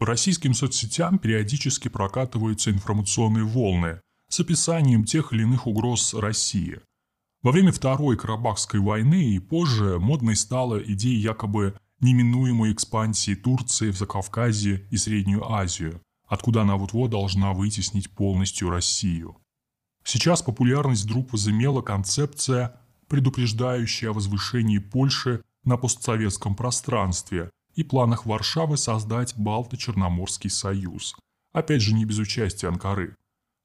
По российским соцсетям периодически прокатываются информационные волны с описанием тех или иных угроз России. Во время Второй Карабахской войны и позже модной стала идея якобы неминуемой экспансии Турции в Закавказье и Среднюю Азию, откуда она вот-вот должна вытеснить полностью Россию. Сейчас популярность вдруг возымела концепция, предупреждающая о возвышении Польши на постсоветском пространстве и планах Варшавы создать Балто-Черноморский союз. Опять же, не без участия Анкары.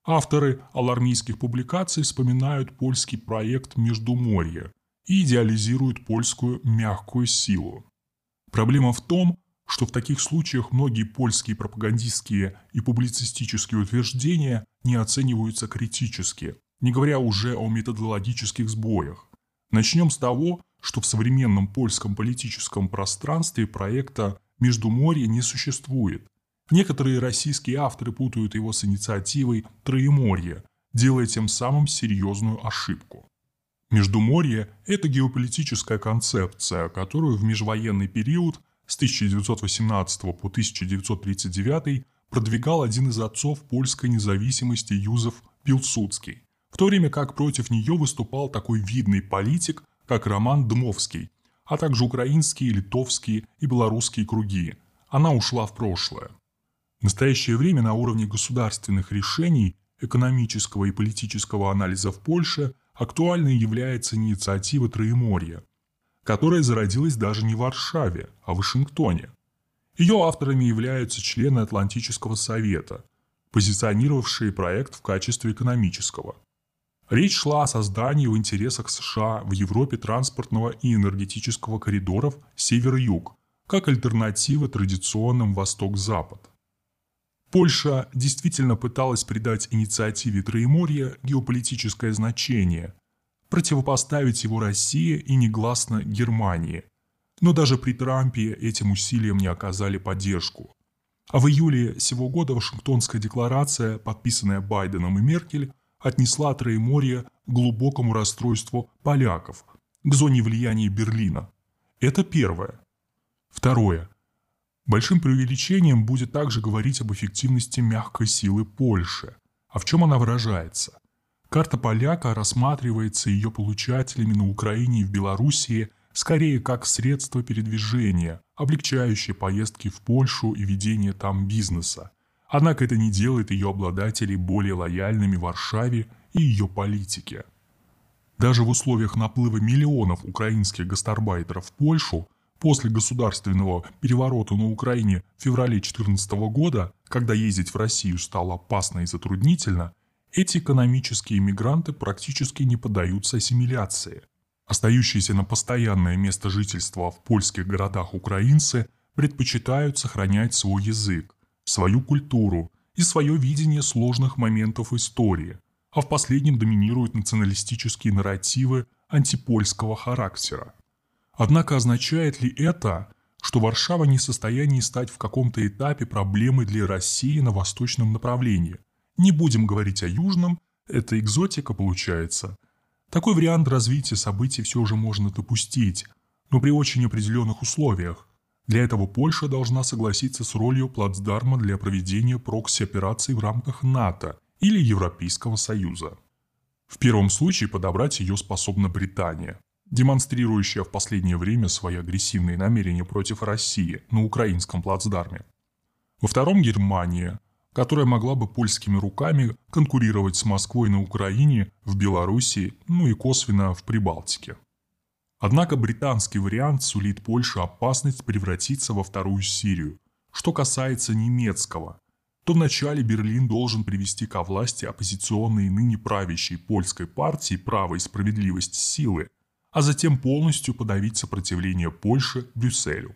Авторы алармийских публикаций вспоминают польский проект «Междуморье» и идеализируют польскую мягкую силу. Проблема в том, что в таких случаях многие польские пропагандистские и публицистические утверждения не оцениваются критически, не говоря уже о методологических сбоях. Начнем с того, что в современном польском политическом пространстве проекта «Междуморье» не существует. Некоторые российские авторы путают его с инициативой «Троеморье», делая тем самым серьезную ошибку. Междуморье – это геополитическая концепция, которую в межвоенный период с 1918 по 1939 продвигал один из отцов польской независимости Юзеф Пилсудский, в то время как против нее выступал такой видный политик, как Роман Дмовский, а также украинские, литовские и белорусские круги. Она ушла в прошлое. В настоящее время на уровне государственных решений, экономического и политического анализа в Польше актуальной является инициатива Троеморья – которая зародилась даже не в Варшаве, а в Вашингтоне. Ее авторами являются члены Атлантического совета, позиционировавшие проект в качестве экономического. Речь шла о создании в интересах США в Европе транспортного и энергетического коридоров север-юг, как альтернатива традиционным восток-запад. Польша действительно пыталась придать инициативе Троеморья геополитическое значение, противопоставить его России и негласно Германии. Но даже при Трампе этим усилиям не оказали поддержку. А в июле сего года Вашингтонская декларация, подписанная Байденом и Меркель, отнесла Троеморье к глубокому расстройству поляков, к зоне влияния Берлина. Это первое. Второе. Большим преувеличением будет также говорить об эффективности мягкой силы Польши. А в чем она выражается? Карта поляка рассматривается ее получателями на Украине и в Белоруссии скорее как средство передвижения, облегчающее поездки в Польшу и ведение там бизнеса. Однако это не делает ее обладателей более лояльными Варшаве и ее политике. Даже в условиях наплыва миллионов украинских гастарбайтеров в Польшу после государственного переворота на Украине в феврале 2014 года, когда ездить в Россию стало опасно и затруднительно – эти экономические мигранты практически не поддаются ассимиляции. Остающиеся на постоянное место жительства в польских городах украинцы предпочитают сохранять свой язык, свою культуру и свое видение сложных моментов истории, а в последнем доминируют националистические нарративы антипольского характера. Однако означает ли это, что Варшава не в состоянии стать в каком-то этапе проблемой для России на восточном направлении, не будем говорить о южном, это экзотика получается. Такой вариант развития событий все же можно допустить, но при очень определенных условиях. Для этого Польша должна согласиться с ролью плацдарма для проведения прокси-операций в рамках НАТО или Европейского Союза. В первом случае подобрать ее способна Британия, демонстрирующая в последнее время свои агрессивные намерения против России на украинском плацдарме. Во втором – Германия, которая могла бы польскими руками конкурировать с Москвой на Украине, в Белоруссии, ну и косвенно в Прибалтике. Однако британский вариант сулит Польше опасность превратиться во вторую Сирию. Что касается немецкого, то вначале Берлин должен привести ко власти оппозиционные ныне правящей польской партии «Право и справедливость силы», а затем полностью подавить сопротивление Польши Брюсселю.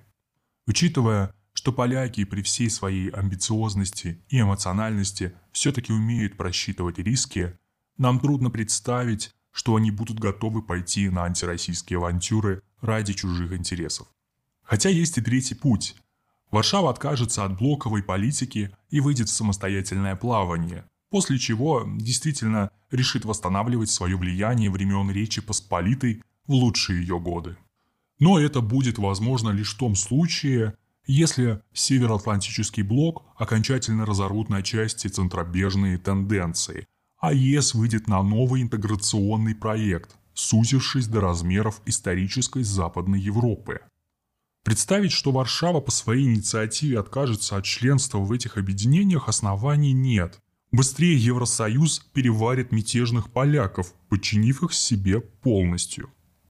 Учитывая, что поляки при всей своей амбициозности и эмоциональности все-таки умеют просчитывать риски, нам трудно представить, что они будут готовы пойти на антироссийские авантюры ради чужих интересов. Хотя есть и третий путь. Варшава откажется от блоковой политики и выйдет в самостоятельное плавание, после чего действительно решит восстанавливать свое влияние времен Речи Посполитой в лучшие ее годы. Но это будет возможно лишь в том случае, если Североатлантический блок окончательно разорвут на части центробежные тенденции, а ЕС выйдет на новый интеграционный проект, сузившись до размеров исторической Западной Европы. Представить, что Варшава по своей инициативе откажется от членства в этих объединениях, оснований нет. Быстрее Евросоюз переварит мятежных поляков, подчинив их себе полностью.